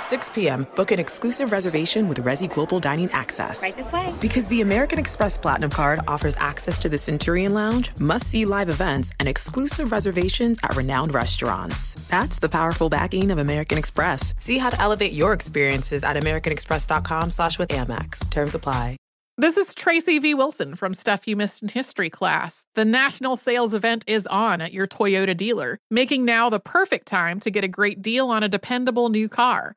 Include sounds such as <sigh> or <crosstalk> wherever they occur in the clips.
6 p.m., book an exclusive reservation with Resy Global Dining Access. Right this way. Because the American Express Platinum Card offers access to the Centurion Lounge, must see live events, and exclusive reservations at renowned restaurants. That's the powerful backing of American Express. See how to elevate your experiences at AmericanExpress.com slash with Amex. Terms apply. This is Tracy V. Wilson from Stuff You Missed in History class. The national sales event is on at your Toyota dealer, making now the perfect time to get a great deal on a dependable new car.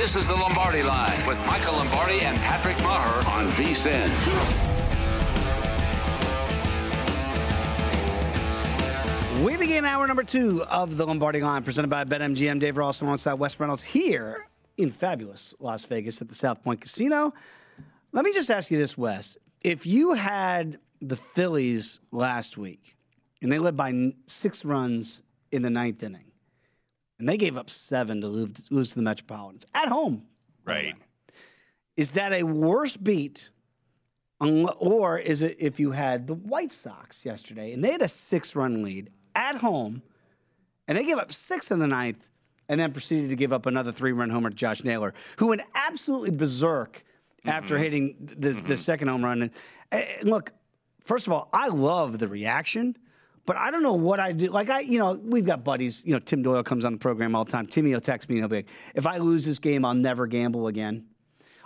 This is the Lombardi Line with Michael Lombardi and Patrick Meagher on VSIN. We begin hour number two of the Lombardi Line, presented by BetMGM. Dave Ross alongside Wes Reynolds here in fabulous Las Vegas at the South Point Casino. Let me just ask you this, Wes. If you had the Phillies last week and they led by six runs in the ninth inning, and they gave up seven to lose, lose to the Metropolitans at home, Right. is that a worse beat? Or is it if you had the White Sox yesterday and they had a six run lead at home and they gave up six in the ninth and then proceeded to give up another three run homer to Josh Naylor, who went absolutely berserk after mm-hmm. hitting the, the mm-hmm. second home run. And, and look, first of all, I love the reaction. But I don't know what I do. Like I, you know, we've got buddies. You know, Tim Doyle comes on the program all the time. Timmy will text me and he'll be like, "If I lose this game, I'll never gamble again."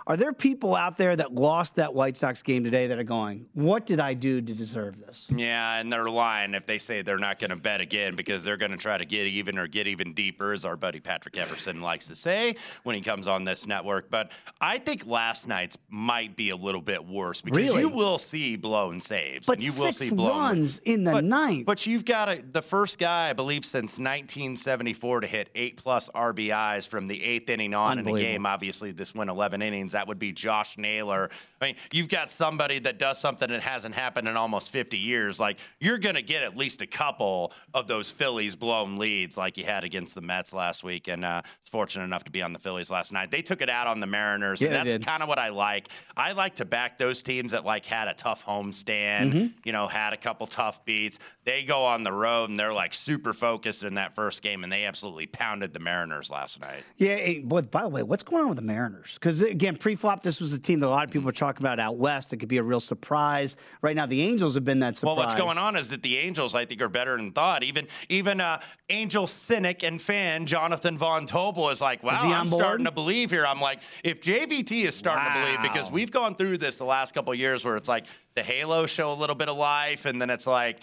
Are there people out there that lost that White Sox game today that are going, "What did I do to deserve this?" Yeah, and they're lying if they say they're not going to bet again because they're going to try to get even or get even deeper, as our buddy Patrick Everson likes to say when he comes on this network. But I think last night's might be a little bit worse because Really? you will see blown saves. But and you will see blown runs in the but, ninth. But you've got a, the first guy, I believe, since 1974 to hit eight plus RBIs from the eighth inning on in a game. Obviously, this went 11 innings. That would be Josh Naylor. I mean, you've got somebody that does something that hasn't happened in almost 50 years. Like, you're going to get at least a couple of those Phillies blown leads like you had against the Mets last week. And uh, was fortunate enough to be on the Phillies last night. They took it out on the Mariners. Yeah, and that's kind of what I like. I like to back those teams that like had a tough homestand, Mm-hmm. you know, had a couple tough beats. They go on the road and they're like super focused in that first game, and they absolutely pounded the Mariners last night. Yeah, hey, but by the way, what's going on with the Mariners? Because again, pre-flop, this was a team that a lot of people were talking about out west. It could be a real surprise. Right now, the Angels have been that surprise. Well, what's going on is that the Angels, I think, are better than thought. Even even uh, Angel cynic and fan Jonathan Von Tobel is like, wow, on I'm board? starting to believe here. I'm like, if JVT is starting to believe, because we've gone through this the last couple of years where it's like the Halo show a little bit of life, and then it's like.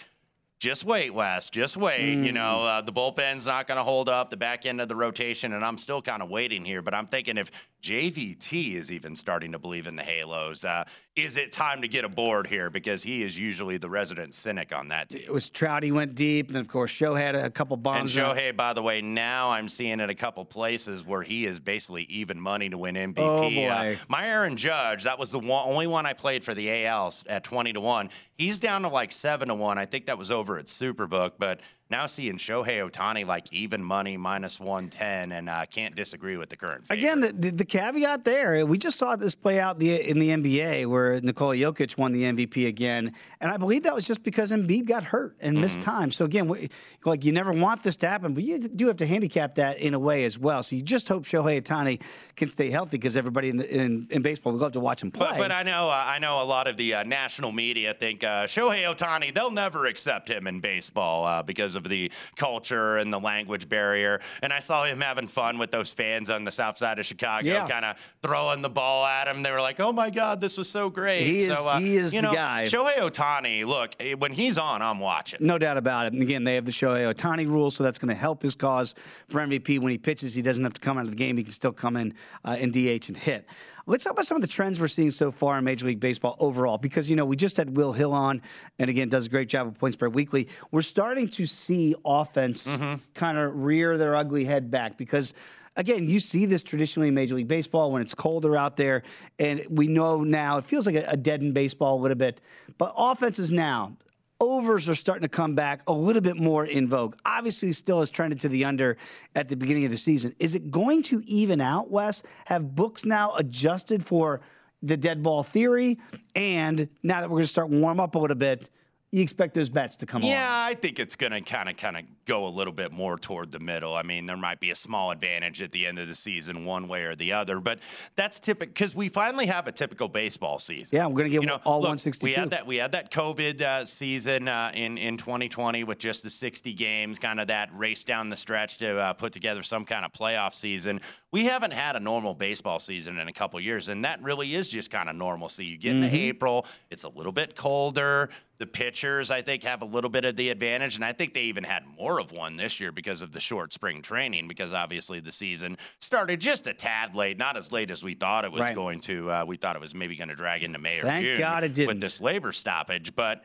Just wait, Wes. Just wait. You know, Mm. uh, the bullpen's not going to hold up the back end of the rotation, and I'm still kind of waiting here. But I'm thinking if JVT is even starting to believe in the Halos, uh, is it time to get aboard here? Because he is usually the resident cynic on that team. It was Trout, he went deep, and of course Show had a couple bombs. And. Shohei, by the way, now I'm seeing in a couple places where he is basically even money to win MVP. Oh, Uh, boy. my Aaron Judge, that was the one, only one I played for the ALs at 20 to 1. He's down to like 7 to 1. I think that was over at Superbook, but now seeing Shohei Ohtani like even money minus 110, and uh, can't disagree with the current. Favorite. Again, the, the, the, caveat there, we just saw this play out the, in the NBA where Nikola Jokic won the MVP again, and I believe that was just because Embiid got hurt and missed mm-hmm. time. So again, we, like you never want this to happen, but you do have to handicap that in a way as well. So you just hope Shohei Ohtani can stay healthy because everybody in, the, in, in baseball would love to watch him play. But, but I know uh, I know a lot of the uh, national media think uh, Shohei Ohtani they'll never accept him in baseball uh, because of the culture and the language barrier. And I saw him having fun with those fans on the south side of Chicago, yeah. kind of throwing the ball at him. They were like, "Oh my God, this was so great!" He is, so, uh, he is you the know, guy. Shohei Ohtani, look, eh, when he's on, I'm watching. No doubt about it. And again, they have the Shohei Ohtani rule, so that's going to help his cause for MVP. When he pitches, he doesn't have to come out of the game; he can still come in uh, in DH and hit. Let's talk about some of the trends we're seeing so far in Major League Baseball overall, because you know we just had Will Hill on, and again does a great job of Points Spread Weekly. We're starting to see offense mm-hmm. kind of rear their ugly head back because again, you see this traditionally in Major League Baseball when it's colder out there, and we know now it feels like a, a deadened baseball a little bit. But offenses now, overs are starting to come back a little bit more in vogue. Obviously, still has trended to the under at the beginning of the season. Is it going to even out, Wes? Have books now adjusted for the dead ball theory? And now that we're going to start warm up a little bit, you expect those bets to come yeah, I think it's going to kind of kind of go a little bit more toward the middle. I mean, there might be a small advantage at the end of the season, one way or the other, but that's typical because we finally have a typical baseball season. Yeah, we're going to get you know, all look, 162. We had that we had that COVID uh, season uh, in in 2020 with just the 60 games, kind of that race down the stretch to uh, put together some kind of playoff season. We haven't had a normal baseball season in a couple years, and that really is just kind of normal. So you get mm-hmm. into April, it's a little bit colder the pitchers, I think, have a little bit of the advantage. And I think they even had more of one this year because of the short spring training, because obviously the season started just a tad late, not as late as we thought it was right. going to. Uh, we thought it was maybe going to drag into May or June God it didn't. with this labor stoppage. But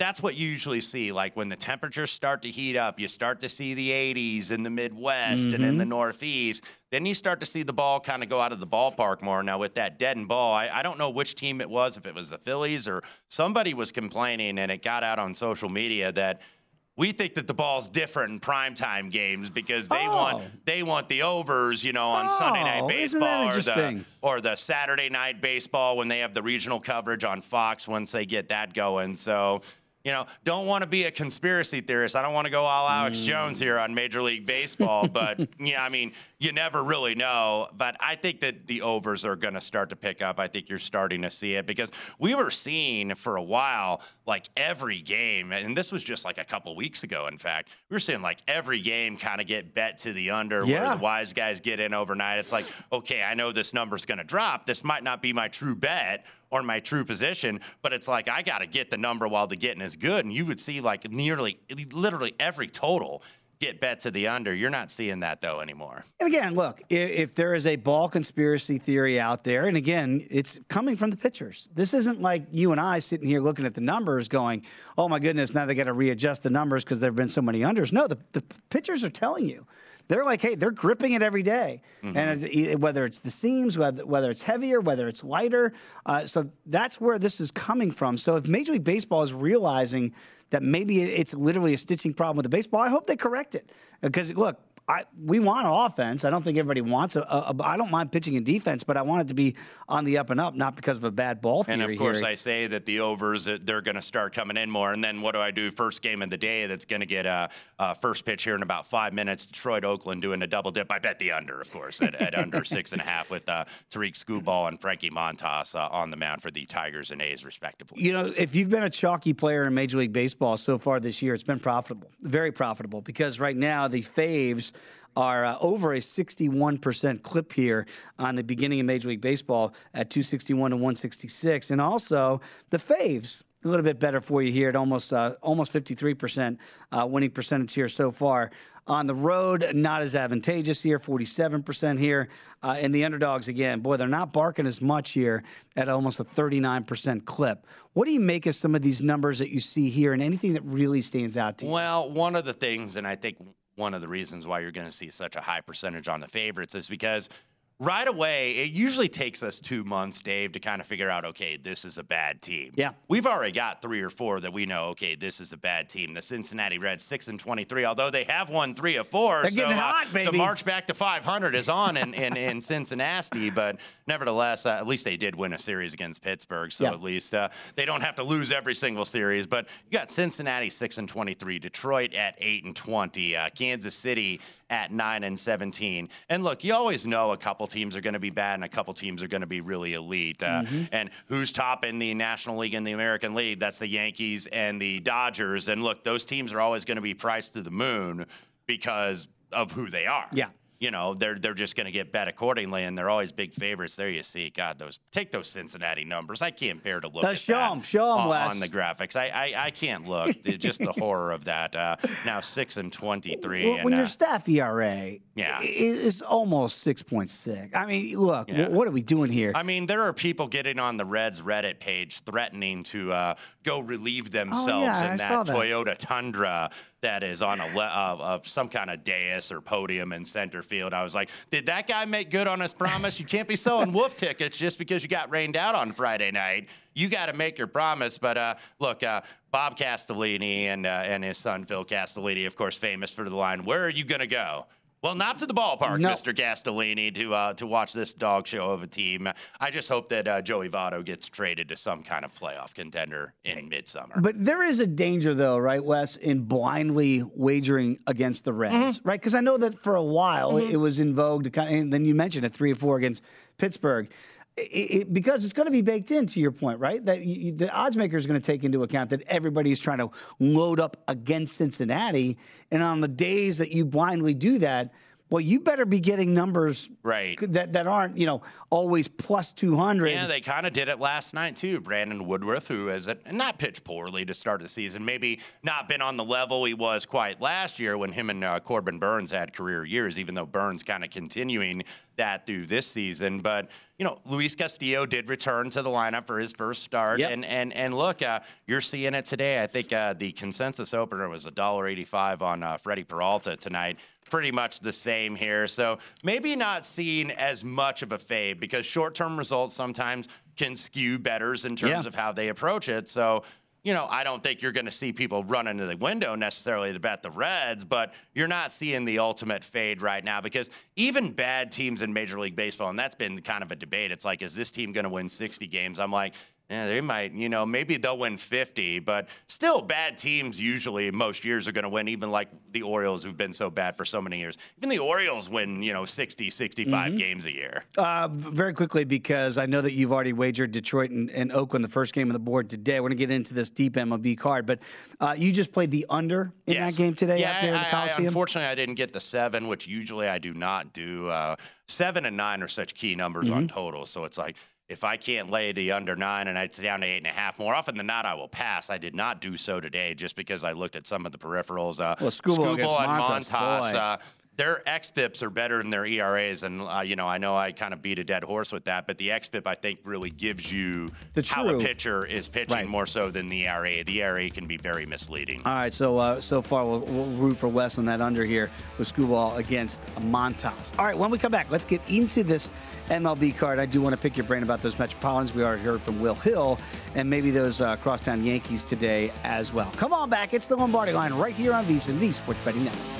that's what you usually see. Like when the temperatures start to heat up, you start to see the 80s in the Midwest mm-hmm. and in the mm-hmm. Northeast. Then you start to see the ball kind of go out of the ballpark more. Now, with that deadened ball, I, I, don't know which team it was, if it was the Phillies or somebody was complaining, and it got out on social media that we think that the ball's different in primetime games because they oh. want they want the overs, you know, on oh, Sunday night baseball or the or the Saturday night baseball when they have the regional coverage on Fox once they get that going. So you know, don't want to be a conspiracy theorist. I don't want to go all Alex mm. Jones here on Major League Baseball, but <laughs> yeah, I mean, you never really know. But I think that the overs are going to start to pick up. I think you're starting to see it because we were seeing for a while, like every game, and this was just like a couple weeks ago. In fact, we were seeing like every game kind of get bet to the under, yeah. where the wise guys get in overnight. It's like, okay, I know this number's going to drop. This might not be my true bet or my true position, but it's like I got to get the number while the getting is good. And you would see like nearly, literally every total get bet to the under. You're not seeing that though anymore. And again, look, if, if, there is a ball conspiracy theory out there, and again, it's coming from the pitchers. This isn't like you and I sitting here looking at the numbers going, oh my goodness, now they got to readjust the numbers because there have been so many unders. No, the, the pitchers are telling you they're like, hey, they're gripping it every day. Mm-hmm. and whether it's the seams, whether, whether it's heavier, whether it's lighter. Uh, so that's where this is coming from. So if Major League Baseball is realizing that maybe it's literally a stitching problem with the baseball, I hope they correct it. Because look, I, we want offense. I don't think everybody wants a, a, a. I don't mind pitching in defense, but I want it to be on the up and up, not because of a bad ball theory. And of course, here. I say that the overs they're going to start coming in more. And then what do I do? First game of the day that's going to get a, a, first pitch here in about five minutes. Detroit, Oakland doing a double dip. I bet the under, of course, at, at under <laughs> six and a half with uh, Tarik Skubal and Frankie Montas uh, on the mound for the Tigers and A's, respectively. You know, if you've been a chalky player in Major League Baseball so far this year, it's been profitable, very profitable, because right now the faves are uh, over a 61% clip here on the beginning of Major League Baseball at 261 to 166. And also the faves, a little bit better for you here at almost uh, almost 53% uh, winning percentage here so far. On the road, not as advantageous here, 47% here. Uh, and the underdogs, again, boy, they're not barking as much here at almost a 39% clip. What do you make of some of these numbers that you see here and anything that really stands out to you? Well, one of the things, and I think one of the reasons why you're going to see such a high percentage on the favorites is because right away, it usually takes us two months, Dave, to kind of figure out, okay, this is a bad team. Yeah. We've already got three or four that we know, okay, this is a bad team. The Cincinnati Reds, 6 and 23, although they have won three of four. They're so, getting uh, hot, The march back to 500 is on in, in, in <laughs> Cincinnati, but nevertheless, uh, at least they did win a series against Pittsburgh. So Yeah. at least uh, they don't have to lose every single series. But you got Cincinnati 6 and 23, Detroit at 8 and 20, uh, Kansas City at 9 and 17. And look, you always know a couple teams are going to be bad and a couple teams are going to be really elite. Uh, Mm-hmm. And who's top in the National League and the American League? That's the Yankees and the Dodgers. And look, those teams are always going to be priced to the moon because of who they are. Yeah. You know, they're they're just going to get bet accordingly, and they're always big favorites. There you see, God, those take those Cincinnati numbers. I can't bear to look. Uh, at show that 'em, show 'em, on, on the graphics. I I, I can't look. <laughs> Just the horror of that. Uh, now six and twenty three. When, and, your uh, staff ERA Yeah. is almost 6.6. I mean, look, Yeah. wh- what are we doing here? I mean, there are people getting on the Reds Reddit page threatening to uh, go relieve themselves Oh, yeah, in that. Toyota Tundra that is on a le- of, of some kind of dais or podium in center field. I was like, did that guy make good on his promise? You can't be selling wolf tickets just because you got rained out on Friday night. You got to make your promise. But uh, look, uh, Bob Castellini and uh, and his son Phil Castellini, of course, famous for the line, "Where are you going to go?" Well, not to the ballpark, No. Mr. Castellini, to uh, to watch this dog show of a team. I just hope that uh, Joey Votto gets traded to some kind of playoff contender in midsummer. But there is a danger, though, right, Wes, in blindly wagering against the Reds, Mm-hmm. right? Because I know that for a while it was in vogue to kind of, and then you mentioned a three or four against Pittsburgh. It, it, because it's going to be baked in, to your point, right? That you, the odds maker is going to take into account that everybody's trying to load up against Cincinnati, and on the days that you blindly do that, well, you better be getting numbers Right. that, that aren't, you know, always plus two hundred. Yeah, they kind of did it last night too. Brandon Woodruff, who has not pitched poorly to start the season, maybe not been on the level he was quite last year when him and uh, Corbin Burnes had career years. Even though Burnes kind of continuing that through this season, but you know, Luis Castillo did return to the lineup for his first start, Yep. and and and look, uh, you're seeing it today. I think uh, the consensus opener was $1.85 on uh, Freddie Peralta tonight. Pretty much the same here. So maybe not seeing as much of a fade because short term results sometimes can skew betters in terms Yeah. of how they approach it. So, you know, I don't think you're going to see people run into the window necessarily to bet the Reds, but you're not seeing the ultimate fade right now because even bad teams in Major League Baseball, and that's been kind of a debate. It's like, is this team going to win 60 games? I'm like, yeah, they might, you know, maybe they'll win 50, but still bad teams usually most years are going to win, even like the Orioles who've been so bad for so many years. Even the Orioles win, you know, 60, 65 games a year. Uh, very quickly, because I know that you've already wagered Detroit and, and Oakland the first game of the board today. We're going to get into this deep MLB card, but uh, you just played the under in Yes. that game today yeah, out there I, at the I- Coliseum. unfortunately, I didn't get the seven, which usually I do not do. Uh, seven and nine are such key numbers on Mm-hmm. total. So it's like if I can't lay the under nine and it's down to eight and a half, more often than not, I will pass. I did not do so today just because I looked at some of the peripherals. Uh, Well, against and Montas, Montas, uh, their xFIPs are better than their ERAs, and uh, you know I know I kind of beat a dead horse with that, but the xFIP I think really gives you The how a pitcher is pitching Right. more so than the ERA. The ERA can be very misleading. All right, so uh, so far we'll, we'll root for Wes on that under here with Screwball against Montas. All right, when we come back, let's get into this MLB card. I do want to pick your brain about those Metropolitans. We already heard from Will Hill and maybe those uh, crosstown Yankees today as well. Come on back. It's the Lombardi line right here on VSiN, the Sports Betting Network.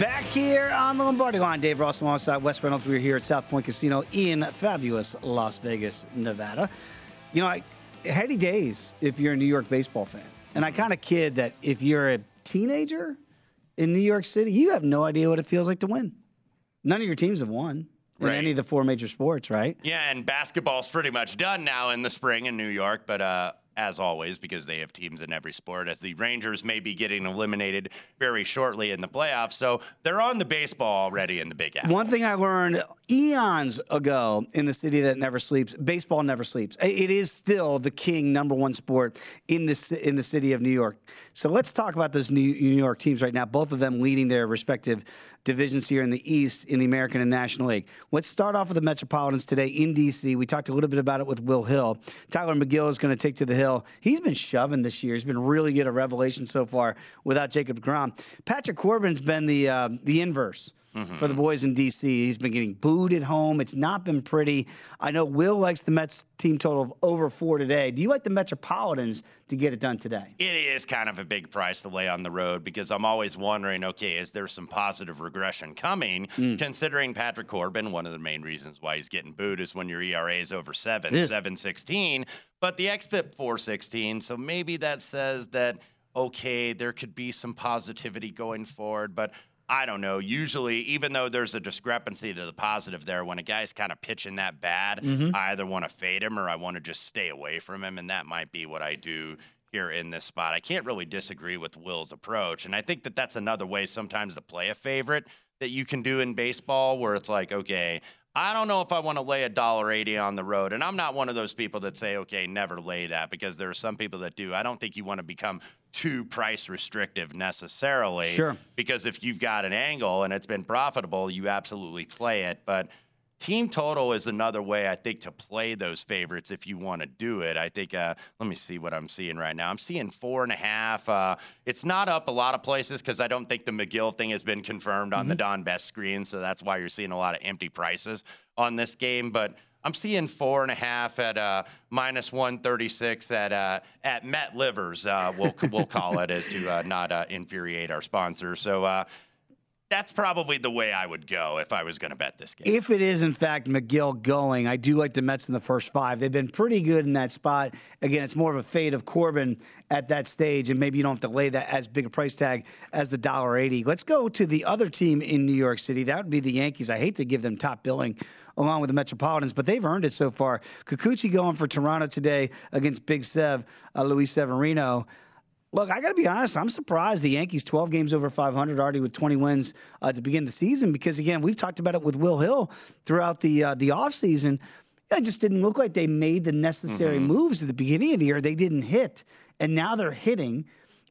Back here on the Lombardi line, Dave Ross alongside Wes Reynolds. We're here at South Point Casino in fabulous Las Vegas, Nevada. You know, I, heady days if you're a New York baseball fan. And I kind of kid that if you're a teenager in New York City, you have no idea what it feels like to win. None of your teams have won in Right. any of the four major sports, right? Yeah, and basketball's pretty much done now in the spring in New York, but uh, as always, because they have teams in every sport, as the Rangers may be getting eliminated very shortly in the playoffs. So they're on the baseball already in the Big Apple. One thing I learned eons ago in the city that never sleeps, baseball never sleeps. It is still the king number one sport in this in the city of New York. So let's talk about those New York teams right now. Both of them leading their respective divisions here in the East in the American and National League. Let's start off with the Metropolitans today in DC. We talked a little bit about it with Will Hill. Tylor Megill is going to take to the hill. He's been shoving this year. He's been really good at revelation so far without Jacob deGrom. Patrick Corbin's been the uh, the inverse for the boys in DC. He's been getting booed at home. It's not been pretty. I know Will likes the Mets team total of over four today. Do you like the Metropolitans to get it done today? It is kind of a big price to lay on the road because I'm always wondering okay, is there some positive regression coming? Hmm. Considering Patrick Corbin, one of the main reasons why he's getting booed is when your ERA is over seven, It is. 716, but the XFIP 416. So maybe that says that, okay, there could be some positivity going forward, but. I don't know. Usually, even though there's a discrepancy to the positive there, when a guy's kind of pitching that bad, mm-hmm. I either want to fade him or I want to just stay away from him. And that might be what I do here in this spot. I can't really disagree with Will's approach. And I think that that's another way sometimes to play a favorite that you can do in baseball where it's like, okay, I don't know if I want to lay a dollar eighty on the road. And I'm not one of those people that say, okay, never lay that because there are some people that do. I don't think you want to become too price restrictive necessarily. Sure. Because if you've got an angle and it's been profitable, you absolutely play it. But team total is another way I think to play those favorites if you want to do it. I think. Uh, let me see what I'm seeing right now. I'm seeing four and a half. Uh, it's not up a lot of places because I don't think the Megill thing has been confirmed on the Don Best screen, so that's why you're seeing a lot of empty prices on this game. But I'm seeing four and a half at uh, minus 136 at uh, at Met Livers. Uh, we'll we'll call it as to uh, not uh, infuriate our sponsor. So. That's probably the way I would go if I was going to bet this game. If it is, in fact, Megill going, I do like the Mets in the first five. They've been pretty good in that spot. Again, it's more of a fade of Corbin at that stage, and maybe you don't have to lay that as big a price tag as the dollar eighty. Let's go to the other team in New York City. That would be the Yankees. I hate to give them top billing along with the Metropolitans, but they've earned it so far. Kikuchi going for Toronto today against Big Sev, uh, Luis Severino. Look, I got to be honest. I'm surprised the Yankees 12 games over 500 already with 20 wins uh, to begin the season because again, we've talked about it with Will Hill throughout the uh, the offseason. It just didn't look like they made the necessary mm-hmm. moves at the beginning of the year. They didn't hit, and now they're hitting.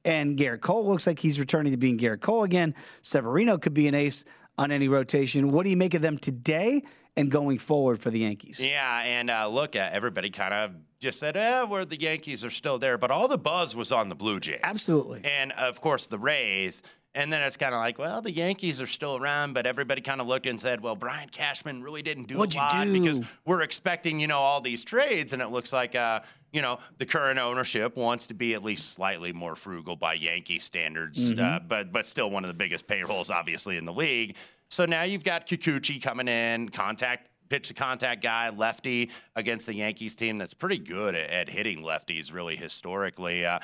And Gerrit Cole looks like he's returning to being Gerrit Cole again. Severino could be an ace on any rotation. What do you make of them today and going forward for the Yankees? Yeah, and uh, look, at everybody kind of just said, eh, where the Yankees are still there. But all the buzz was on the Blue Jays. Absolutely. And of course, the Rays. And then it's kind of like, well, the Yankees are still around, but everybody kind of looked and said, well, Brian Cashman really didn't do What'd a lot do? because we're expecting, you know, all these trades. And it looks like, uh, you know, the current ownership wants to be at least slightly more frugal by Yankee standards, mm-hmm. uh, but but still one of the biggest payrolls, obviously, in the league. So now you've got Kikuchi coming in, contact pitch to contact guy, lefty against the Yankees team that's pretty good at, at hitting lefties, really historically. Uh,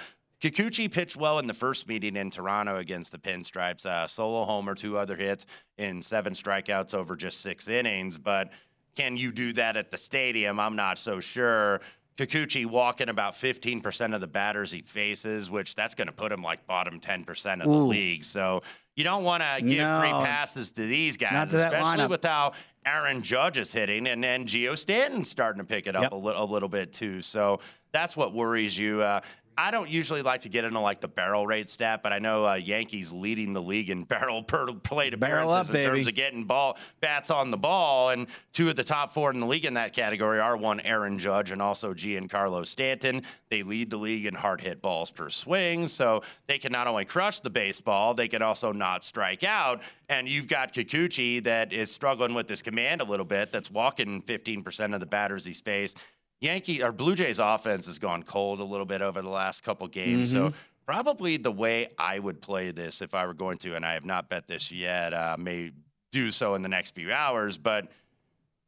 Kikuchi pitched well in the first meeting in Toronto against the Pinstripes. Uh, solo homer, two other hits, in seven strikeouts over just six innings. But can you do that at the stadium? I'm not so sure. Kikuchi walking about 15% of the batters he faces, which that's going to put him like bottom 10% of the league. So you don't want to give No. free passes to these guys, to especially with how Aaron Judge is hitting, and then Geo Stanton's starting to pick it up Yep. a, li- a little bit too. So that's what worries you. Uh, I don't usually like to get into like the barrel rate stat, but I know uh, Yankees leading the league in barrel per plate appearances up, in terms of getting ball bats on the ball, and two of the top four in the league in that category are one Aaron Judge and also Giancarlo Stanton. They lead the league in hard hit balls per swing, so they can not only crush the baseball, they can also not strike out. And you've got Kikuchi that is struggling with his command a little bit. That's walking 15% of the batters he's faced. Yankee or Blue Jays offense has gone cold a little bit over the last couple games, so probably the way I would play this if I were going to, and I have not bet this yet, uh, may do so in the next few hours, but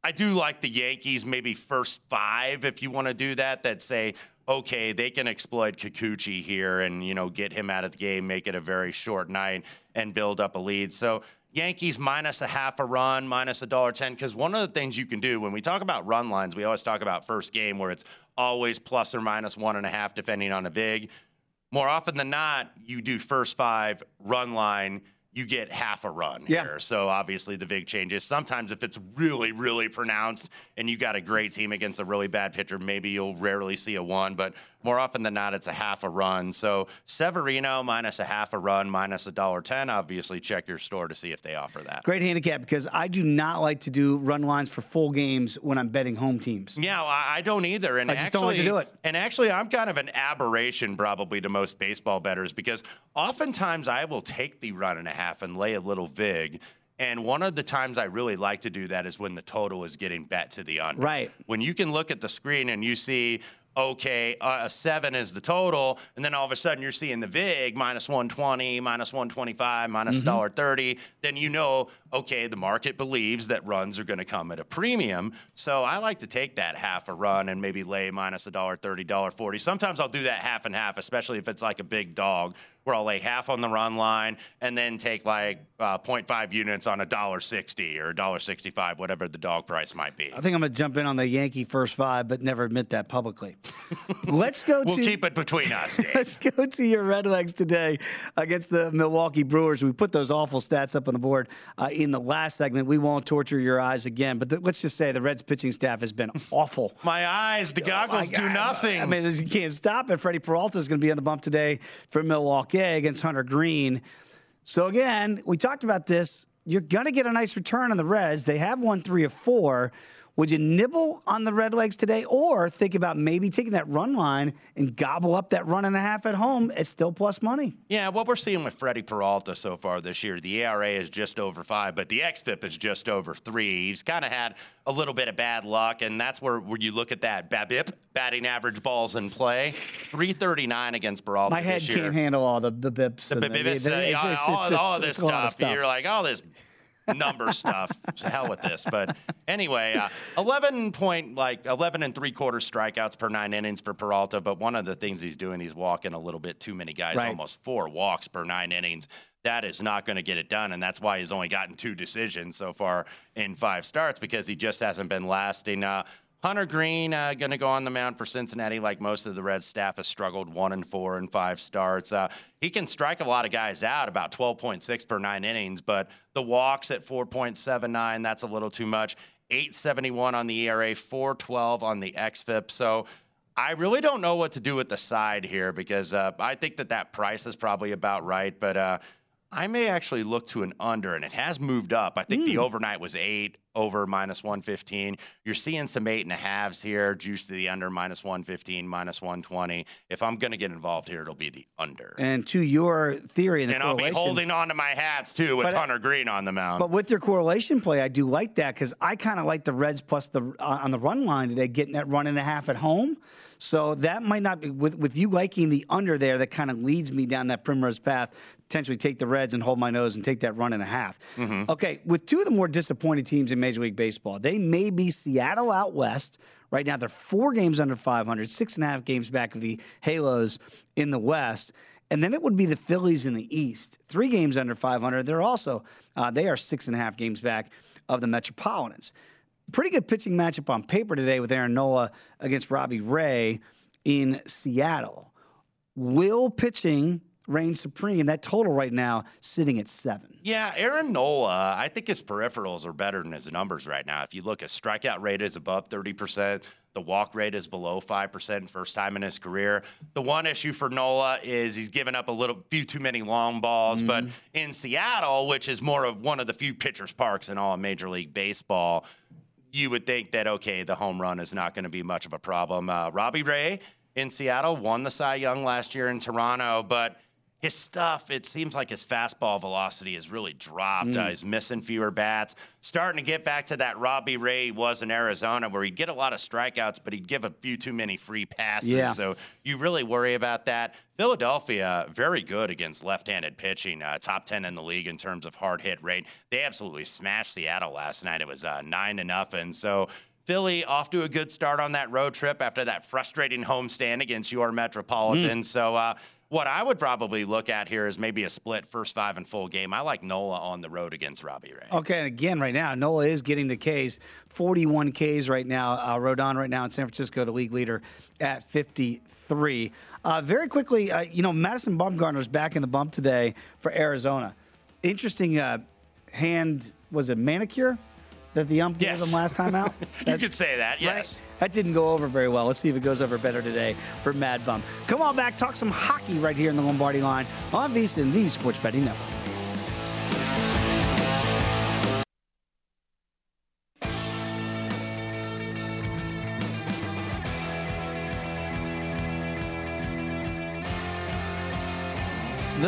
I do like the Yankees, maybe first five if you want to do that, that say, okay, they can exploit Kikuchi here and, you know, get him out of the game, make it a very short night and build up a lead. So Yankees minus a half a run, minus a dollar ten. Because one of the things you can do when we talk about run lines, we always talk about first game where it's always plus or minus one and a half, depending on a big. More often than not, you do first five run line, you get half a run Yeah. here. So obviously the big changes. Sometimes if it's really, really pronounced and you got a great team against a really bad pitcher, maybe you'll rarely see a one, but more often than not, it's a half a run. So Severino minus a half a run, minus a dollar ten. Obviously, check your store to see if they offer that. Great handicap because I do not like to do run lines for full games when I'm betting home teams. Yeah, I don't either. And I just actually, don't like to do it. And actually, I'm kind of an aberration probably to most baseball bettors because oftentimes I will take the run and a half and lay a little vig. And one of the times I really like to do that is when the total is getting bet to the under. Right. When you can look at the screen and you see, okay, uh, a seven is the total, and then all of a sudden you're seeing the VIG minus 120, minus 125, minus Mm-hmm. $1.30, then you know, okay, the market believes that runs are going to come at a premium. So I like to take that half a run and maybe lay minus a dollar thirty, dollar forty. Sometimes I'll do that half and half, especially if it's like a big dog, where I'll lay half on the run line and then take like uh, 0.5 units on a dollar sixty or a dollar sixty-five, whatever the dog price might be. I think I'm going to jump in on the Yankee first five, but never admit that publicly. <laughs> Let's go We'll to keep it between us, <laughs> Dave. Let's go to your Red Legs today against the Milwaukee Brewers. We put those awful stats up on the board uh, in the last segment. We won't torture your eyes again, but th- let's just say the Reds pitching staff has been <laughs> awful. My eyes, the goggles do nothing. I mean, you can't stop it. Freddie Peralta is going to be on the bump today for Milwaukee against Hunter Greene. So again, we talked about this. You're going to get a nice return on the Reds. They have won three of four. Would you nibble on the Red Legs today or think about maybe taking that run line and gobble up that run and a half at home? It's still plus money. Yeah, what we're seeing with Freddie Peralta so far this year, the ERA is just over five, but the XFIP is just over three. He's kind of had a little bit of bad luck, and that's where, where you look at that BABIP, batting average balls in play, 339 against Peralta My head can't handle all the, the bips. The it's- uh, all, all, all this a lot of stuff. You're like, all this number stuff. To hell with this. But anyway, uh, 11 point, like 11 and three quarter strikeouts per nine innings for Peralta. But one of the things he's doing, he's walking a little bit too many guys, Right. almost four walks per nine innings. That is not going to get it done. And that's why he's only gotten two decisions so far in five starts because he just hasn't been lasting. Uh, Hunter Greene uh, going to go on the mound for Cincinnati, like most of the Reds staff has struggled one and four and five starts. Uh, he can strike a lot of guys out, about 12.6 per nine innings, but the walks at 4.79, that's a little too much. 871 on the ERA, 412 on the XFIP. So I really don't know what to do with the side here because uh, I think that that price is probably about right, but uh, I may actually look to an under, and it has moved up. I think the overnight was eight over minus 115. You're seeing some eight and a halves here, juice to the under minus 115, minus 120. If I'm going to get involved here, it'll be the under. And to your theory and the And I'll be holding on to my hats too with But, Hunter Greene on the mound. But with your correlation play, I do like that because I kind of like the Reds plus the uh, on the run line today, getting that run and a half at home. So that might not be with with you liking the under there. That kind of leads me down that primrose path. Potentially take the Reds and hold my nose and take that run and a half. Okay, with two of the more disappointed teams in Major League Baseball, they may be Seattle out west. Right now, they're four games under 500, six and a half games back of the Halos in the West. And then it would be the Phillies in the East, three games under 500. They're also uh, they are six and a half games back of the Metropolitans. Pretty good pitching matchup on paper today with Aaron Nola against Robbie Ray in Seattle. Will pitching reign supreme? That total right now sitting at seven. Yeah, Aaron Nola, I think his peripherals are better than his numbers right now. If you look, his strikeout rate is above 30%. The walk rate is below 5% first time in his career. The one issue for Nola is he's given up a little few too many long balls, but in Seattle, which is more of one of the few pitchers parks in all of Major League Baseball, you would think that okay, the home run is not going to be much of a problem. Uh, Robbie Ray in Seattle won the Cy Young last year in Toronto, but his stuff, it seems like his fastball velocity has really dropped. Uh, he's missing fewer bats. Starting to get back to that Robbie Ray he was in Arizona, where he'd get a lot of strikeouts, but he'd give a few too many free passes. Yeah. So you really worry about that. Philadelphia, very good against left-handed pitching, uh, top ten in the league in terms of hard hit rate. They absolutely smashed Seattle last night. It was uh, nine to nothing. So. Philly off to a good start on that road trip after that frustrating homestand against your Metropolitan. So, uh, what I would probably look at here is maybe a split first five and full game. I like Nola on the road against Robbie Ray. Okay, and again, right now, Nola is getting the Ks, 41 Ks right now. Uh, Rodon right now in San Francisco, the league leader at 53. Uh, very quickly, uh, you know, Madison Bumgarner's back in the bump today for Arizona. Interesting uh, hand, was it manicure that the ump gave Yes. him last time out? <laughs> you could say that, yes. Right? That didn't go over very well. Let's see if it goes over better today for Mad Bum. Come on back, talk some hockey right here in the Lombardi line on VSiN, the Sports Betting Network.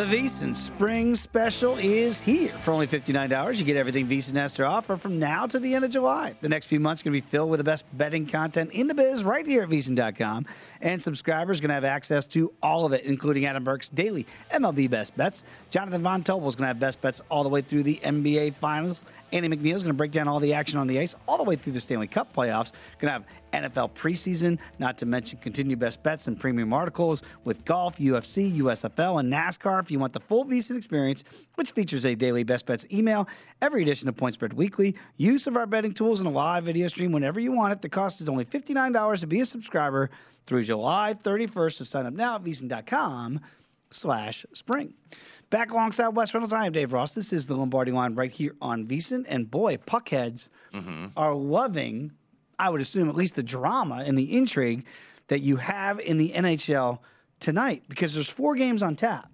The VSiN Spring Special is here. For only $59, you get everything VSiN has to offer from now to the end of July. The next few months are going to be filled with the best betting content in the biz right here at VSiN.com. And subscribers are going to have access to all of it, including Adam Burke's daily MLB best bets. Jonathan Von Tobel is going to have best bets all the way through the NBA Finals. Andy McNeil is going to break down all the action on the ice all the way through the Stanley Cup playoffs. Going to have NFL preseason, not to mention continued best bets and premium articles with golf, UFC, USFL, and NASCAR. If you want the full VSiN experience, which features a daily best bets email, every edition of Point Spread Weekly, use of our betting tools, and a live video stream whenever you want it. The cost is only $59 to be a subscriber through July 31st. So sign up now at VSiN.com slash spring. Back alongside Wes Reynolds, I am Dave Ross. This is the Lombardi line right here on VSiN. And boy, puckheads are loving, I would assume, at least the drama and the intrigue that you have in the NHL tonight because there's four games on tap.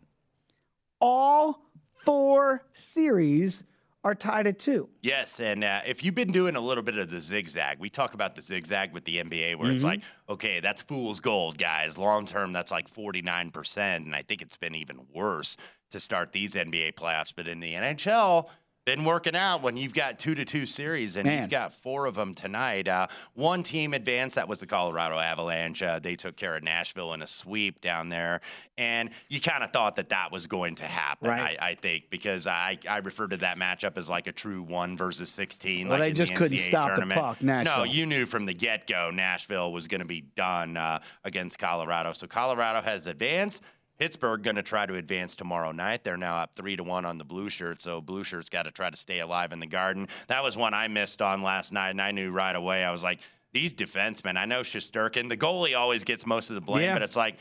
All four series are tied at two. Yes, and uh, if you've been doing a little bit of the zigzag, we talk about the zigzag with the NBA, where it's Mhm. like, okay, that's fool's gold, guys. Long term, that's like forty nine percent, and I think it's been even worse to start these NBA playoffs. But in the NHL, been working out when you've got two to two series, and Man. you've got four of them tonight. Uh, one team advanced, that was the Colorado Avalanche. Uh, they took care of Nashville in a sweep down there, and you kind of thought that that was going to happen. Right. I, I think because I I refer to that matchup as like a true one versus sixteen. Well, like they just the couldn't NCAA stop the tournament. puck, No, you knew from the get go Nashville was going to be done uh, against Colorado. So Colorado has advanced. Pittsburgh going to try to advance tomorrow night. They're now up three to one on the blue shirt, so blue shirts got to try to stay alive in the Garden. That was one I missed on last night, and I knew right away. I was like, these defensemen. I know Shesterkin, the goalie, always gets most of the blame, Yeah. but it's like.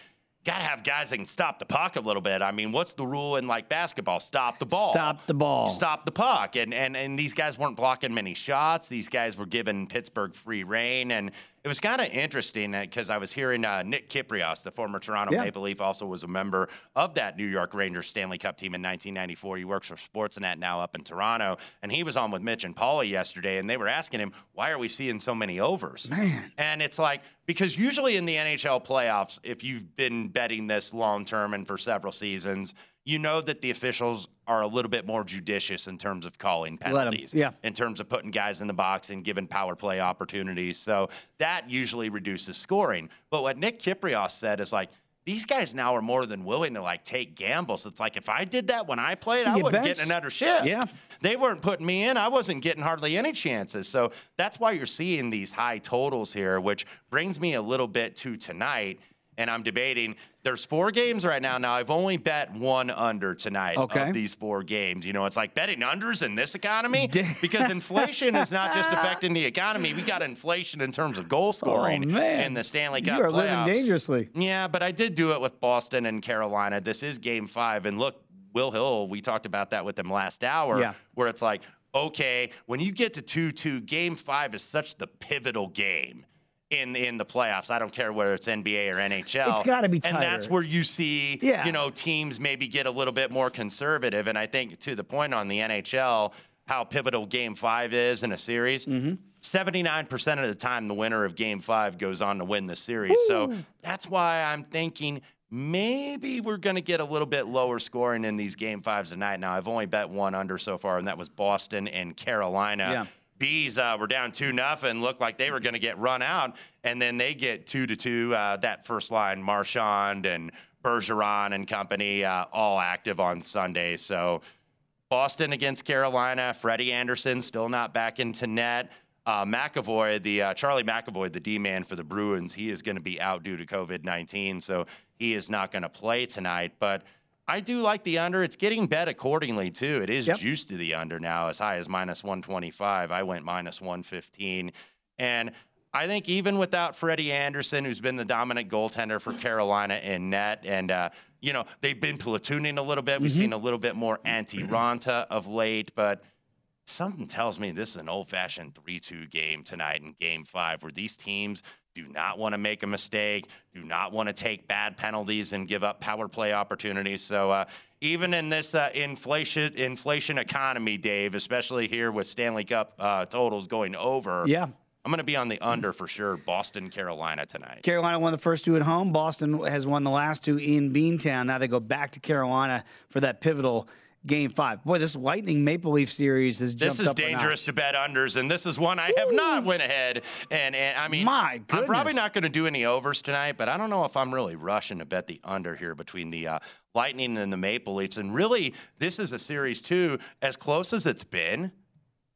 Got to have guys that can stop the puck a little bit. I mean, what's the rule in like basketball? Stop the ball. Stop the ball. Stop the puck. And and and these guys weren't blocking many shots. These guys were giving Pittsburgh free reign, and it was kind of interesting because I was hearing uh, Nick Kypreos, the former Toronto Yeah. Maple Leaf, also was a member of that New York Rangers Stanley Cup team in 1994. He works for Sportsnet now up in Toronto, and he was on with Mitch and Paulie yesterday, and they were asking him, "Why are we seeing so many overs?" Man. And it's like, because usually in the NHL playoffs, if you've been betting this long term and for several seasons, you know that the officials are a little bit more judicious in terms of calling penalties, yeah. in terms of putting guys in the box and giving power play opportunities. So that usually reduces scoring. But what Nick Kypreos said is like, these guys now are more than willing to like take gambles. It's like if I did that when I played, I wouldn't get another shift. Yeah. They weren't putting me in. I wasn't getting hardly any chances. So that's why you're seeing these high totals here, which brings me a little bit to tonight. And I'm debating. There's four games right now. Now I've only bet one under tonight Okay. of these four games. You know, it's like betting unders in this economy <laughs> because inflation is not just <laughs> affecting the economy. We got inflation in terms of goal oh, scoring Oh, man. in the Stanley Cup You are living dangerously. Yeah, but I did do it with Boston and Carolina. This is game five. And look, Will Hill, we talked about that with him last hour, Yeah. where it's like, okay, when you get to 2 2, game five is such the pivotal game. In, in the playoffs, I don't care whether it's NBA or NHL. It's gotta be and that's where you see, Yeah. you know, teams maybe get a little bit more conservative. And I think to the point on the NHL, how pivotal Game Five is in a series. Mm-hmm. 79% of the time, the winner of Game Five goes on to win the series. So that's why I'm thinking maybe we're going to get a little bit lower scoring in these Game Fives tonight. Now I've only bet one under so far, and that was Boston and Carolina. Yeah. Bees uh, were down two nothing, looked like they were going to get run out, and then they get two to two. Uh, that first line, Marchand and Bergeron and company, uh, all active on Sunday. So Boston against Carolina. Freddie Andersen still not back into net. Uh, McAvoy, the uh, Charlie McAvoy, the D man for the Bruins, he is going to be out due to COVID nineteen, so he is not going to play tonight. But I do like the under. It's getting bet accordingly too. It is Yep. juiced to the under now, as high as minus one twenty five. I went minus one fifteen, and I think even without Freddie Andersen, who's been the dominant goaltender for Carolina in net, and uh, you know they've been platooning a little bit. We've seen a little bit more Antti Raanta of late, but something tells me this is an old-fashioned 3-2 game tonight in Game Five, where these teams do not want to make a mistake, do not want to take bad penalties and give up power play opportunities. So uh, even in this uh, inflation inflation economy, Dave, especially here with Stanley Cup uh, totals going over, Yeah. I'm going to be on the under for sure. Boston, Carolina tonight. Carolina won the first two at home. Boston has won the last two in Beantown. Now they go back to Carolina for that pivotal game five. Boy, this Lightning Maple Leaf series has jumped This is dangerous to bet unders, and this is one I have not went ahead and and I mean, My I'm probably not going to do any overs tonight, but I don't know if I'm really rushing to bet the under here between the uh, Lightning and the Maple Leafs. And really, this is a series too, as close as it's been.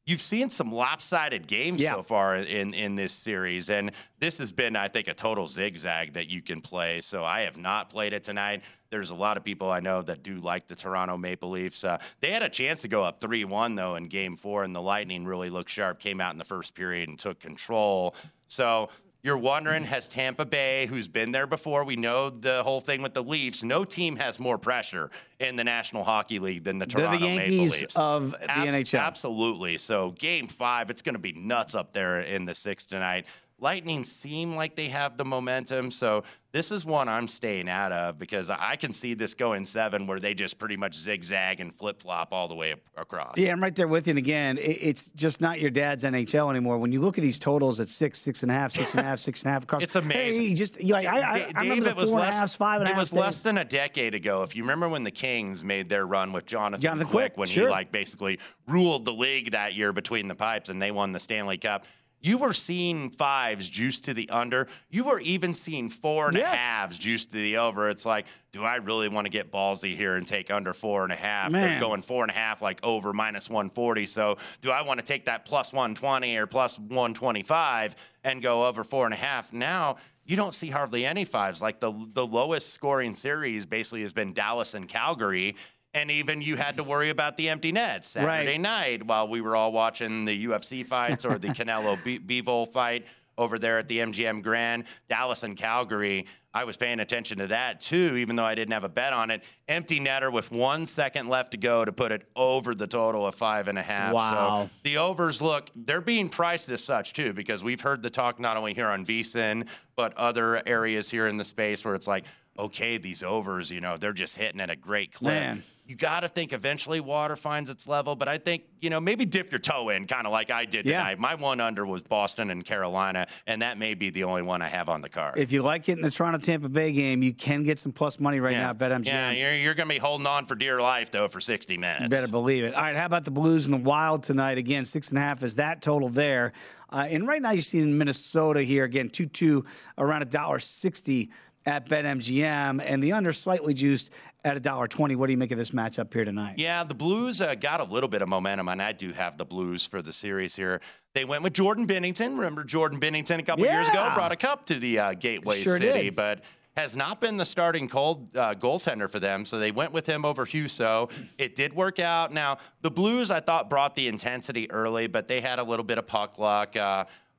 You've seen some lopsided games Yeah. so far in in this series, and this has been, I think, a total zigzag that you can play. So I have not played it tonight. There's a lot of people I know that do like the Toronto Maple Leafs. Uh, they had a chance to go up three one though in Game Four, and the Lightning really looked sharp. Came out in the first period and took control. So. You're wondering, has Tampa Bay, who's been there before, we know the whole thing with the Leafs. No team has more pressure in the National Hockey League than the They're the Toronto Maple Leafs of the Abs- NHL. Absolutely. So game five, it's going to be nuts up there in the six tonight. Lightning seem like they have the momentum. So this is one I'm staying out of because I can see this going seven where they just pretty much zigzag and flip flop all the way across. Yeah, I'm right there with you. And again, it's just not your dad's NHL anymore. When you look at these totals at six, six and a half, six and a half, six and a half across, <laughs> it's amazing. Hey, just like I, I, I remember the four and a half, five and a half. It was days. less than a decade ago. If you remember when the Kings made their run with Jonathan, Jonathan Quick, Quick, when sure. he like basically ruled the league that year between the pipes and they won the Stanley Cup. You were seeing fives juiced to the under. You were even seeing four and Yes. a halves juiced to the over. It's like, do I really want to get ballsy here and take under four and a half? They're going four and a half, like over minus 140. So do I want to take that plus 120 or plus 125 and go over four and a half? Now, you don't see hardly any fives. Like the the lowest scoring series basically has been Dallas and Calgary. And even you had to worry about the empty net Saturday Right. night while we were all watching the UFC fights or the <laughs> Canelo Be- Bivol fight over there at the MGM Grand. Dallas and Calgary, I was paying attention to that too, even though I didn't have a bet on it. Empty netter with one second left to go to put it over the total of five and a half. Wow. So the overs look, they're being priced as such too, because we've heard the talk not only here on VSIN, but other areas here in the space where it's like, okay, these overs, you know, they're just hitting at a great clip. Man. You got to think eventually water finds its level, but I think, you know, maybe dip your toe in, kind of like I did Yeah. tonight. My one under was Boston and Carolina, and that may be the only one I have on the card. If you like it in the Toronto Tampa Bay game, you can get some plus money right now at BetMGM. Yeah, you're, you're going to be holding on for dear life, though, for 60 minutes. You better believe it. All right, how about the Blues and the Wild tonight? Again, six and a half is that total there. Uh, and right now you see in Minnesota here again two two around a dollar sixty at BetMGM, and the under slightly juiced at a dollar twenty. What do you make of this matchup here tonight? Yeah, the Blues uh, got a little bit of momentum, and I do have the Blues for the series here. They went with Jordan Binnington. Remember Jordan Binnington a couple years ago Yeah. brought a cup to the uh, Gateway Sure City, did. but has not been the starting cold, uh, goaltender for them. So they went with him over Husso. It did work out. Now the Blues, I thought, brought the intensity early, but they had a little bit of puck luck.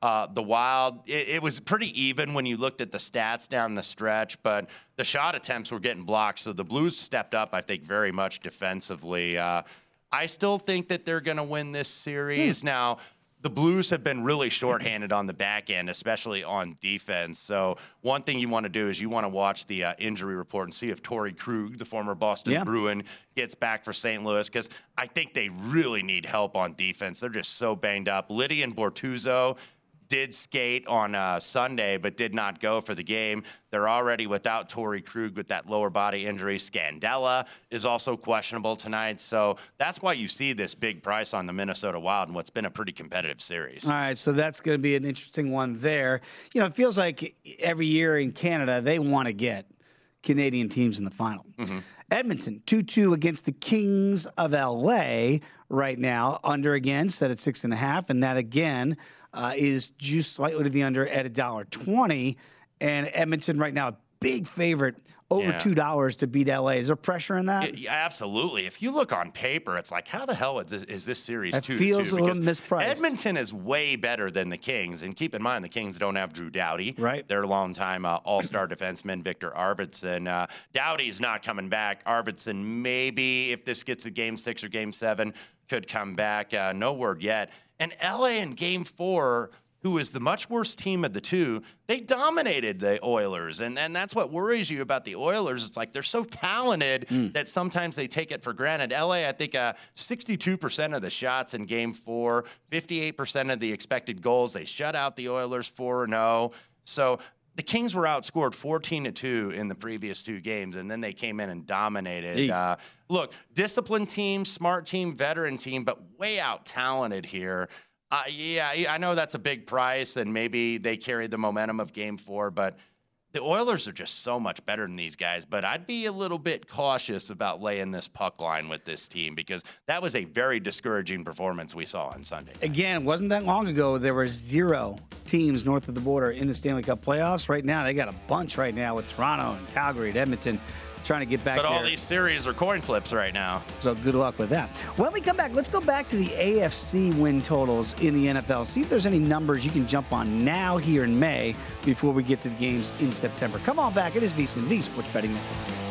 Uh, the Wild, it, it was pretty even when you looked at the stats down the stretch, but the shot attempts were getting blocked. So the Blues stepped up, I think, very much defensively. Uh, I still think that they're going to win this series. Now, the Blues have been really shorthanded on the back end, especially on defense. So, one thing you want to do is you want to watch the uh, injury report and see if Torrey Krug, the former Boston Yeah. Bruin, gets back for St. Louis because I think they really need help on defense. They're just so banged up. Leddy and Bortuzzo did skate on uh, Sunday, but did not go for the game. They're already without Torrey Krug with that lower body injury. Scandella is also questionable tonight. So that's why you see this big price on the Minnesota Wild and what's been a pretty competitive series. All right, so that's going to be an interesting one there. You know, it feels like every year in Canada they want to get Canadian teams in the final. Edmonton 2 2 against the Kings of LA right now, under again, set at six and a half, and that again uh, is juiced slightly to the under at a dollar twenty. And Edmonton right now, a big favorite, over Yeah. two dollars to beat LA. Is there pressure in that? Yeah, absolutely. If you look on paper, it's like, how the hell is this, is this series That two feels two? a little mispriced. Edmonton is way better than the Kings, and keep in mind the Kings don't have Drew Doughty, Right. Their longtime uh, All-Star defenseman Viktor Arvidsson. Uh, Doughty's not coming back. Arvidsson maybe if this gets a Game Six or Game Seven could come back. Uh, no word yet. And LA in Game Four who is the much worse team of the two, they dominated the Oilers. And, and that's what worries you about the Oilers. It's like they're so talented that sometimes they take it for granted. LA, I think uh, 62% of the shots in game four, 58% of the expected goals. They shut out the Oilers 4 0. So the Kings were outscored 14 to 2 in the previous two games, and then they came in and dominated. Uh, look, disciplined team, smart team, veteran team, but way out talented here. Uh, yeah, I- I know that's a big price, and maybe they carried the momentum of Game Four, but the Oilers are just so much better than these guys. But I'd be a little bit cautious about laying this puck line with this team because that was a very discouraging performance we saw on Sunday. Again, wasn't that long ago there were zero teams north of the border in the Stanley Cup playoffs. Right now, they got a bunch right now with Toronto and Calgary and Edmonton trying to get back But there. all these series are coin flips right now. So good luck with that. When we come back, let's go back to the AFC win totals in the NFL. See if there's any numbers you can jump on now here in May before we get to the games in September. Come on back. It is VSiN, the Sports Betting Network.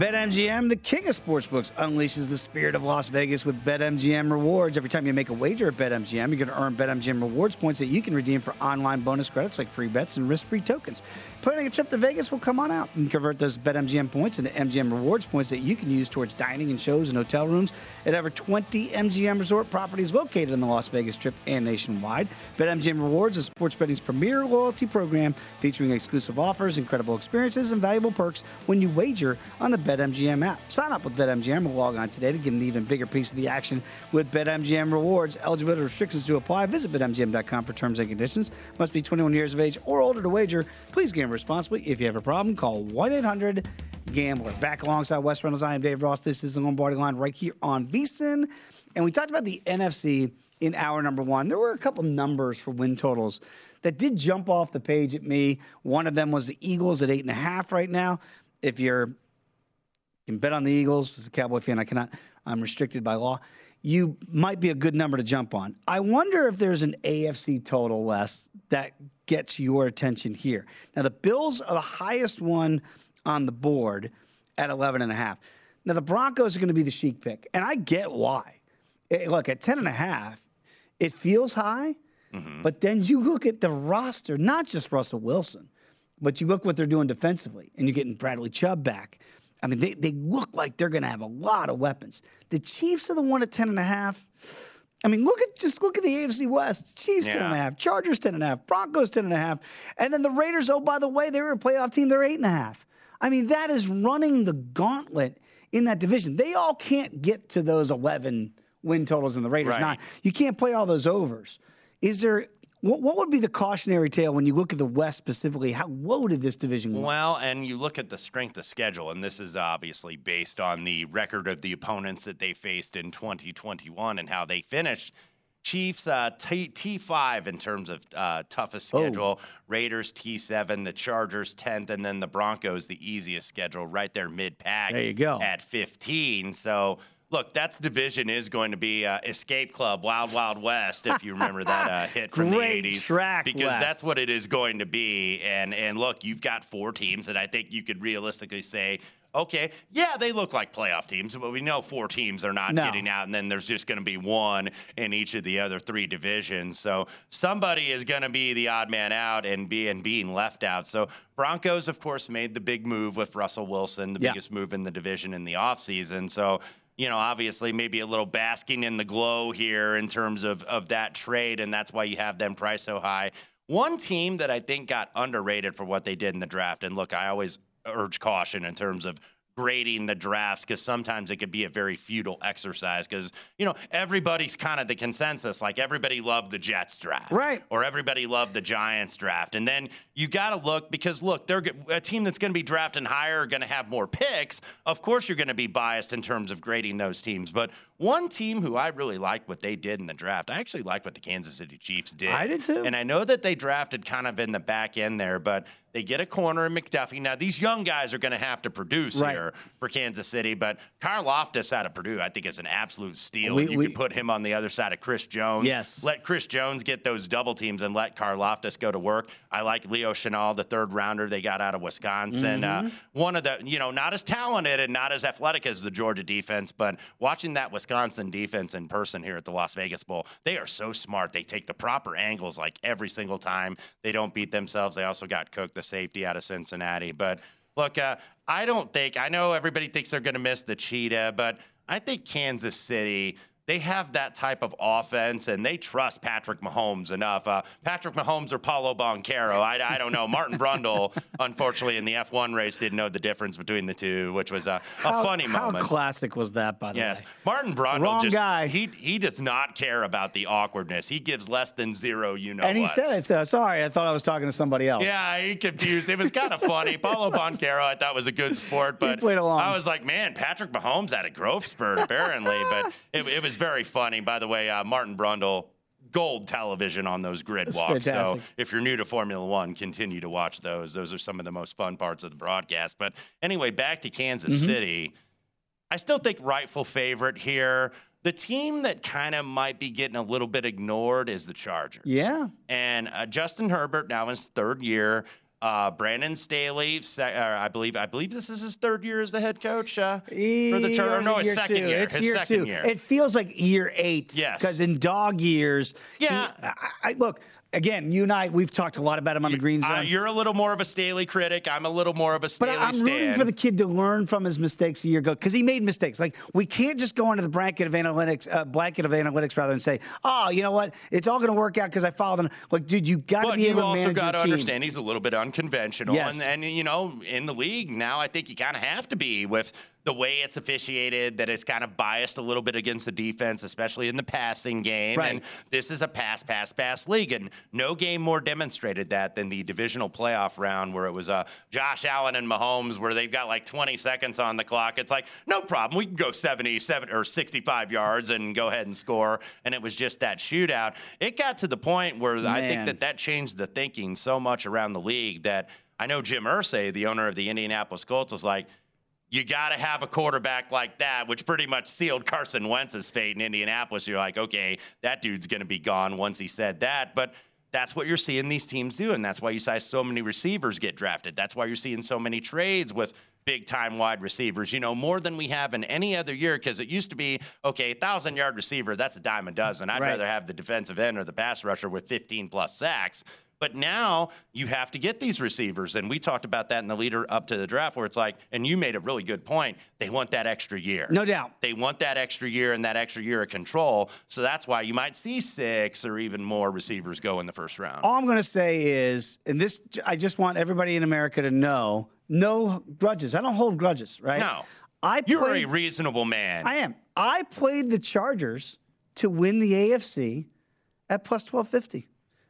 BetMGM, the king of sportsbooks, unleashes the spirit of Las Vegas with BetMGM rewards. Every time you make a wager at BetMGM, you're going to earn BetMGM rewards points that you can redeem for online bonus credits like free bets and risk-free tokens. Planning a trip to Vegas will come on out and convert those BetMGM points into MGM rewards points that you can use towards dining and shows and hotel rooms at over 20 MGM resort properties located in the Las Vegas Strip and nationwide. BetMGM Rewards is sports betting's premier loyalty program featuring exclusive offers, incredible experiences, and valuable perks when you wager on the BetMGM app. Sign up with BetMGM or log on today to get an even bigger piece of the action with BetMGM rewards. Eligibility restrictions do apply. Visit BetMGM.com for terms and conditions. Must be 21 years of age or older to wager. Please gamble responsibly. If you have a problem, call 1 800 Gambler. Back alongside Wes Reynolds, I am Dave Ross. This is the Lombardi line right here on VSIN. And we talked about the NFC in hour number one. There were a couple numbers for win totals that did jump off the page at me. One of them was the Eagles at eight and a half right now. If you're you can bet on the Eagles. As a Cowboy fan, I cannot. I'm restricted by law. You might be a good number to jump on. I wonder if there's an AFC total, Wes, that gets your attention here. Now, the Bills are the highest one on the board at 11 and a half. Now, the Broncos are going to be the chic pick, and I get why. It, look, at 10 and a half, it feels high, mm-hmm. but then you look at the roster, not just Russell Wilson, but you look what they're doing defensively, and you're getting Bradley Chubb back. I mean, they, they look like they're going to have a lot of weapons. The Chiefs are the one at 10 and a half. I mean, look at just look at the AFC West. Chiefs yeah. 10 and a half, Chargers 10 and a half, Broncos 10 and a half. And then the Raiders, oh, by the way, they were a playoff team, they're eight and a half. I mean, that is running the gauntlet in that division. They all can't get to those 11 win totals in the Raiders. Right. Not. You can't play all those overs. Is there what, what would be the cautionary tale when you look at the West specifically? How loaded this division was? Well, and you look at the strength of schedule, and this is obviously based on the record of the opponents that they faced in 2021 and how they finished. Chiefs uh, T five in terms of uh, toughest oh. schedule. Oh. Raiders T seven, the Chargers tenth, and then the Broncos the easiest schedule, right there mid pack. There you go at fifteen. So look, that's division is going to be uh, Escape Club, Wild Wild West, if you remember that uh, <laughs> hit from Great the 80s. track, because West. that's what it is going to be. And and look, you've got four teams that I think you could realistically say. Okay, yeah, they look like playoff teams, but we know four teams are not no. getting out, and then there's just going to be one in each of the other three divisions. So somebody is going to be the odd man out and be and being left out. So Broncos, of course, made the big move with Russell Wilson, the yeah. biggest move in the division in the offseason. So you know, obviously maybe a little basking in the glow here in terms of, of that trade, and that's why you have them priced so high. One team that I think got underrated for what they did in the draft, and look, I always urge caution in terms of grading the drafts because sometimes it could be a very futile exercise because you know everybody's kind of the consensus like everybody loved the jets draft right. or everybody loved the giants draft. And then you got to look because look they're a team that's going to be drafting higher are going to have more picks of course you're going to be biased in terms of grading those teams. But one team who i really liked what they did in the draft i actually liked what the kansas city chiefs did i did too and i know that they drafted kind of in the back end there but they get a corner in McDuffie. Now, these young guys are going to have to produce Right. here for Kansas City, but Karlaftis out of Purdue, I think, is an absolute steal. We- you we- could put him on the other side of Chris Jones. Yes. Let Chris Jones get those double teams and let Karlaftis go to work. I like Leo Chenal, the third rounder they got out of Wisconsin. Uh, Mhm. one of the, you know, not as talented and not as athletic as the Georgia defense, but watching that Wisconsin defense in person here at the Las Vegas Bowl, they are so smart. They take the proper angles like every single time. They don't beat themselves. They also got Cook, the safety out of Cincinnati. But look, uh, I don't think, I know everybody thinks they're going to miss the cheetah, but I think Kansas City. They have that type of offense, and they trust Patrick Mahomes enough. Uh, Patrick Mahomes or Paolo Banchero, I, I don't know. Martin Brundle, <laughs> unfortunately, in the F1 race, didn't know the difference between the two, which was a, a How- funny how moment. classic was that, by the Yes, way? Martin Brundle Wrong just guy. he he does not care about the awkwardness. He gives less than zero. You know, and he said it. So, sorry, I thought I was talking to somebody else. Yeah, he confused. It was kind of funny. <laughs> Paolo Banchero, I thought was a good sport, but. I was like, man, Patrick Mahomes had a growth spurt apparently, but it, it was very funny. By the way, uh, Martin Brundle. Gold television on those grid That's walks. fantastic. So if you're new to Formula One, continue to watch those. Those are some of the most fun parts of the broadcast. But anyway, back to Kansas Mm-hmm. City. I still think rightful favorite here. The team that kind of might be getting a little bit ignored is the Chargers. Yeah. And uh, Justin Herbert now in his third year. Uh, Brandon Staley, se- uh, I believe, I believe this is his third year as the head coach uh, for the Chargers. No, his second two. year. It's his year second two. year. It feels like year eight. Yes. Because in dog years, Yeah. he- I, I, look again. You and I, we've talked a lot about him on the green zone. Uh, you're a little more of a Staley critic. I'm a little more of a Staley. But I'm stan. rooting for the kid to learn from his mistakes a year ago because he made mistakes. Like we can't just go into the blanket of analytics, uh, blanket of analytics rather and say, "Oh, you know what? It's all going to work out because I followed him." Like, dude, you got to But be you able to also got to understand he's a little bit unconventional, Yes. and, and you know, in the league now, I think you kind of have to be with the way it's officiated. That it's kind of biased a little bit against the defense, especially in the passing game. Right. And this is a pass, pass, pass league, and no game more demonstrated that than the divisional playoff round where it was uh, Josh Allen and Mahomes, where they've got like 20 seconds on the clock. It's like no problem, we can go 77 or 65 yards and go ahead and score, and it was just that shootout. It got to the point where I think that that changed the thinking so much around the league that I know Jim Irsay, the owner of the Indianapolis Colts, was like, you got to have a quarterback like that, which pretty much sealed Carson Wentz's fate in Indianapolis. You're like, okay, that dude's going to be gone once he said that. But that's what you're seeing these teams do. And that's why you saw so many receivers get drafted. That's why you're seeing so many trades with big time wide receivers, you know, more than we have in any other year. Because it used to be, okay, thousand yard receiver, that's a dime a dozen. I'd Right. rather have the defensive end or the pass rusher with 15 plus sacks. But now you have to get these receivers. And we talked about that in the leader up to the draft, where it's like, and you made a really good point. They want that extra year. No doubt. They want that extra year and that extra year of control. So that's why you might see six or even more receivers go in the first round. All I'm going to say is, and this, I just want everybody in America to know, no grudges. I don't hold grudges, right? No. I You're played, a reasonable man. I am. I played the Chargers to win the AFC at plus 1250.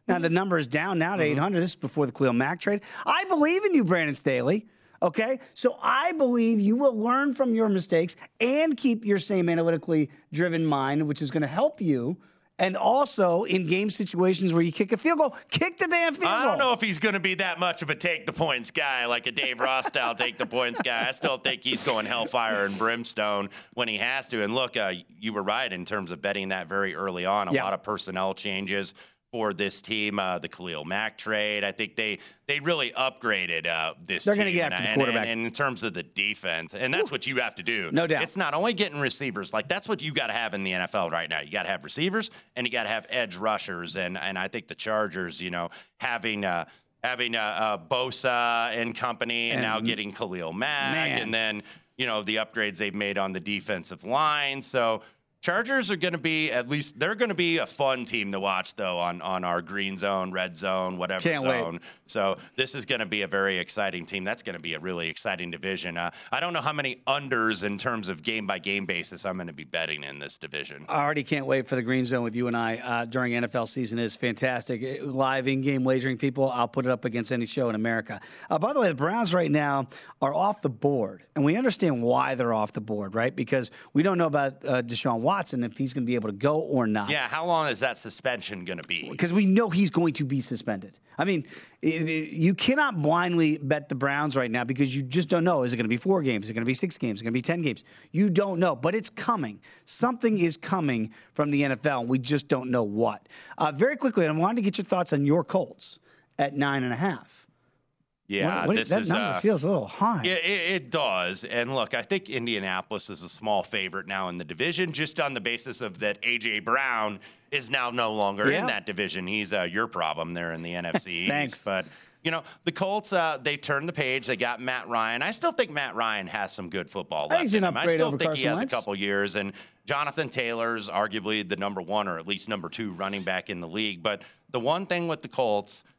Now, the number is down now to 800. This is before the Khalil Mack trade. I believe in you, Brandon Staley. Okay? So I believe you will learn from your mistakes and keep your same analytically driven mind, which is going to help you. And also in game situations where you kick a field goal, kick the damn field goal. I don't know if he's going to be that much of a take the points guy, like a Dave Ross style take the points guy. I still think he's going hellfire and brimstone when he has to. And look, uh, you were right in terms of betting that very early on. A Yeah. lot of personnel changes for this team. Uh, the Khalil Mack trade, I think they they really upgraded uh, this. They're gonna team. get after the And- quarterback. And, and in terms of the defense, and that's what you have to do. No doubt. It's not only getting receivers. Like that's what you got to have in the NFL right now. You got to have receivers and you got to have edge rushers. And and I think the Chargers, you know, having. Uh, Having uh, uh, Bosa and company, and, And- now getting Khalil Mack, Man. and then you know, the upgrades they've made on the defensive line. So Chargers are going to be at least they're going to be a fun team to watch though on on our green zone, red zone, whatever Can't zone. wait. So this is going to be a very exciting team. That's going to be a really exciting division. Uh, I don't know how many unders in terms of game by game basis I'm going to be betting in this division. I already can't wait for the green zone with you and I uh, during NFL season. is fantastic. Live in game wagering people, I'll put it up against any show in America. Uh, by the way, the Browns right now are off the board, and we understand why they're off the board, right? Because we don't know about uh, Deshaun Watson if he's going to be able to go or not. Yeah, how long is that suspension going to be? because we know he's going to be suspended. I mean, you cannot blindly bet the Browns right now because you just don't know. Is it going to be four games? Is it going to be six games? Is it going to be 10 games? You don't know, but it's coming. Something is coming from the NFL, and we just don't know what. Uh, very quickly, I wanted to get your thoughts on your Colts at nine and a half. Yeah, What- what- this that is, number uh, feels a little high. It, it, it does. And look, I think Indianapolis is a small favorite now in the division, just on the basis of that A.J. Brown is now no longer Yeah. in that division. He's uh, your problem there in the NFC <laughs> East. Thanks. But, you know, the Colts, uh, they turned the page. They got Matt Ryan. I still think Matt Ryan has some good football left he's in him. I still think he has Wentz. a couple years. And Jonathan Taylor's arguably the number one or at least number two running back in the league. But the one thing with the Colts –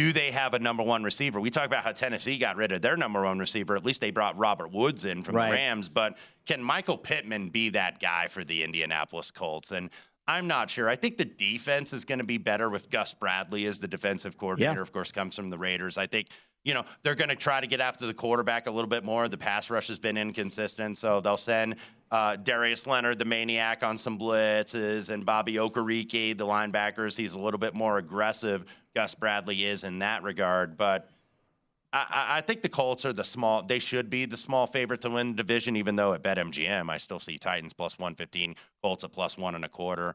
do they have a number one receiver? We talk about how Tennessee got rid of their number one receiver. At least they brought Robert Woods in from Right. the Rams. But can Michael Pittman be that guy for the Indianapolis Colts? And I'm not sure. I think the defense is going to be better with Gus Bradley as the defensive coordinator. Yeah. Of course, comes from the Raiders. I think you know they're going to try to get after the quarterback a little bit more. The pass rush has been inconsistent, so they'll send uh, Darius Leonard, the maniac, on some blitzes, and Bobby Okereke, the linebackers. He's a little bit more aggressive. Gus Bradley is in that regard, but. I- I, think the Colts are the small. They should be the small favorite to win the division, even though at BetMGM I still see Titans plus one fifteen, Colts at plus one and a quarter.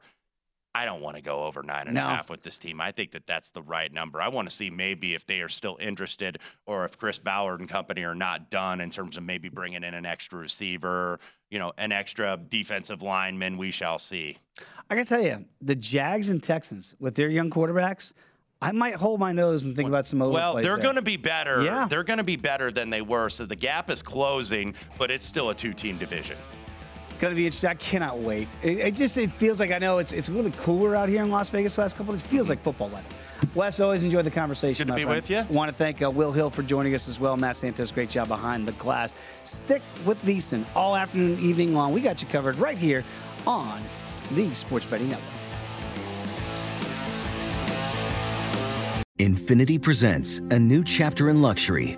I don't want to go over nine and a half No. with this team. I think that that's the right number. I want to see maybe if they are still interested, or if Chris Ballard and company are not done in terms of maybe bringing in an extra receiver, you know, an extra defensive lineman. We shall see. I can tell you, the Jags and Texans with their young quarterbacks, I might hold my nose and think about some other Well, plays they're going to be better. Yeah. They're going to be better than they were. So the gap is closing, but it's still a two-team division. It's gonna be interesting. I cannot wait. It, it just it feels like I know it's it's a little bit cooler out here in Las Vegas the last couple. of days. It feels like football weather. Wes, always enjoyed the conversation. Good to be friend. with you. Want to thank uh, Will Hill for joining us as well. Matt Santos, great job behind the glass. Stick with VSiN all afternoon, evening long. We got you covered right here on the Sports Betting Network. Infiniti presents a new chapter in luxury,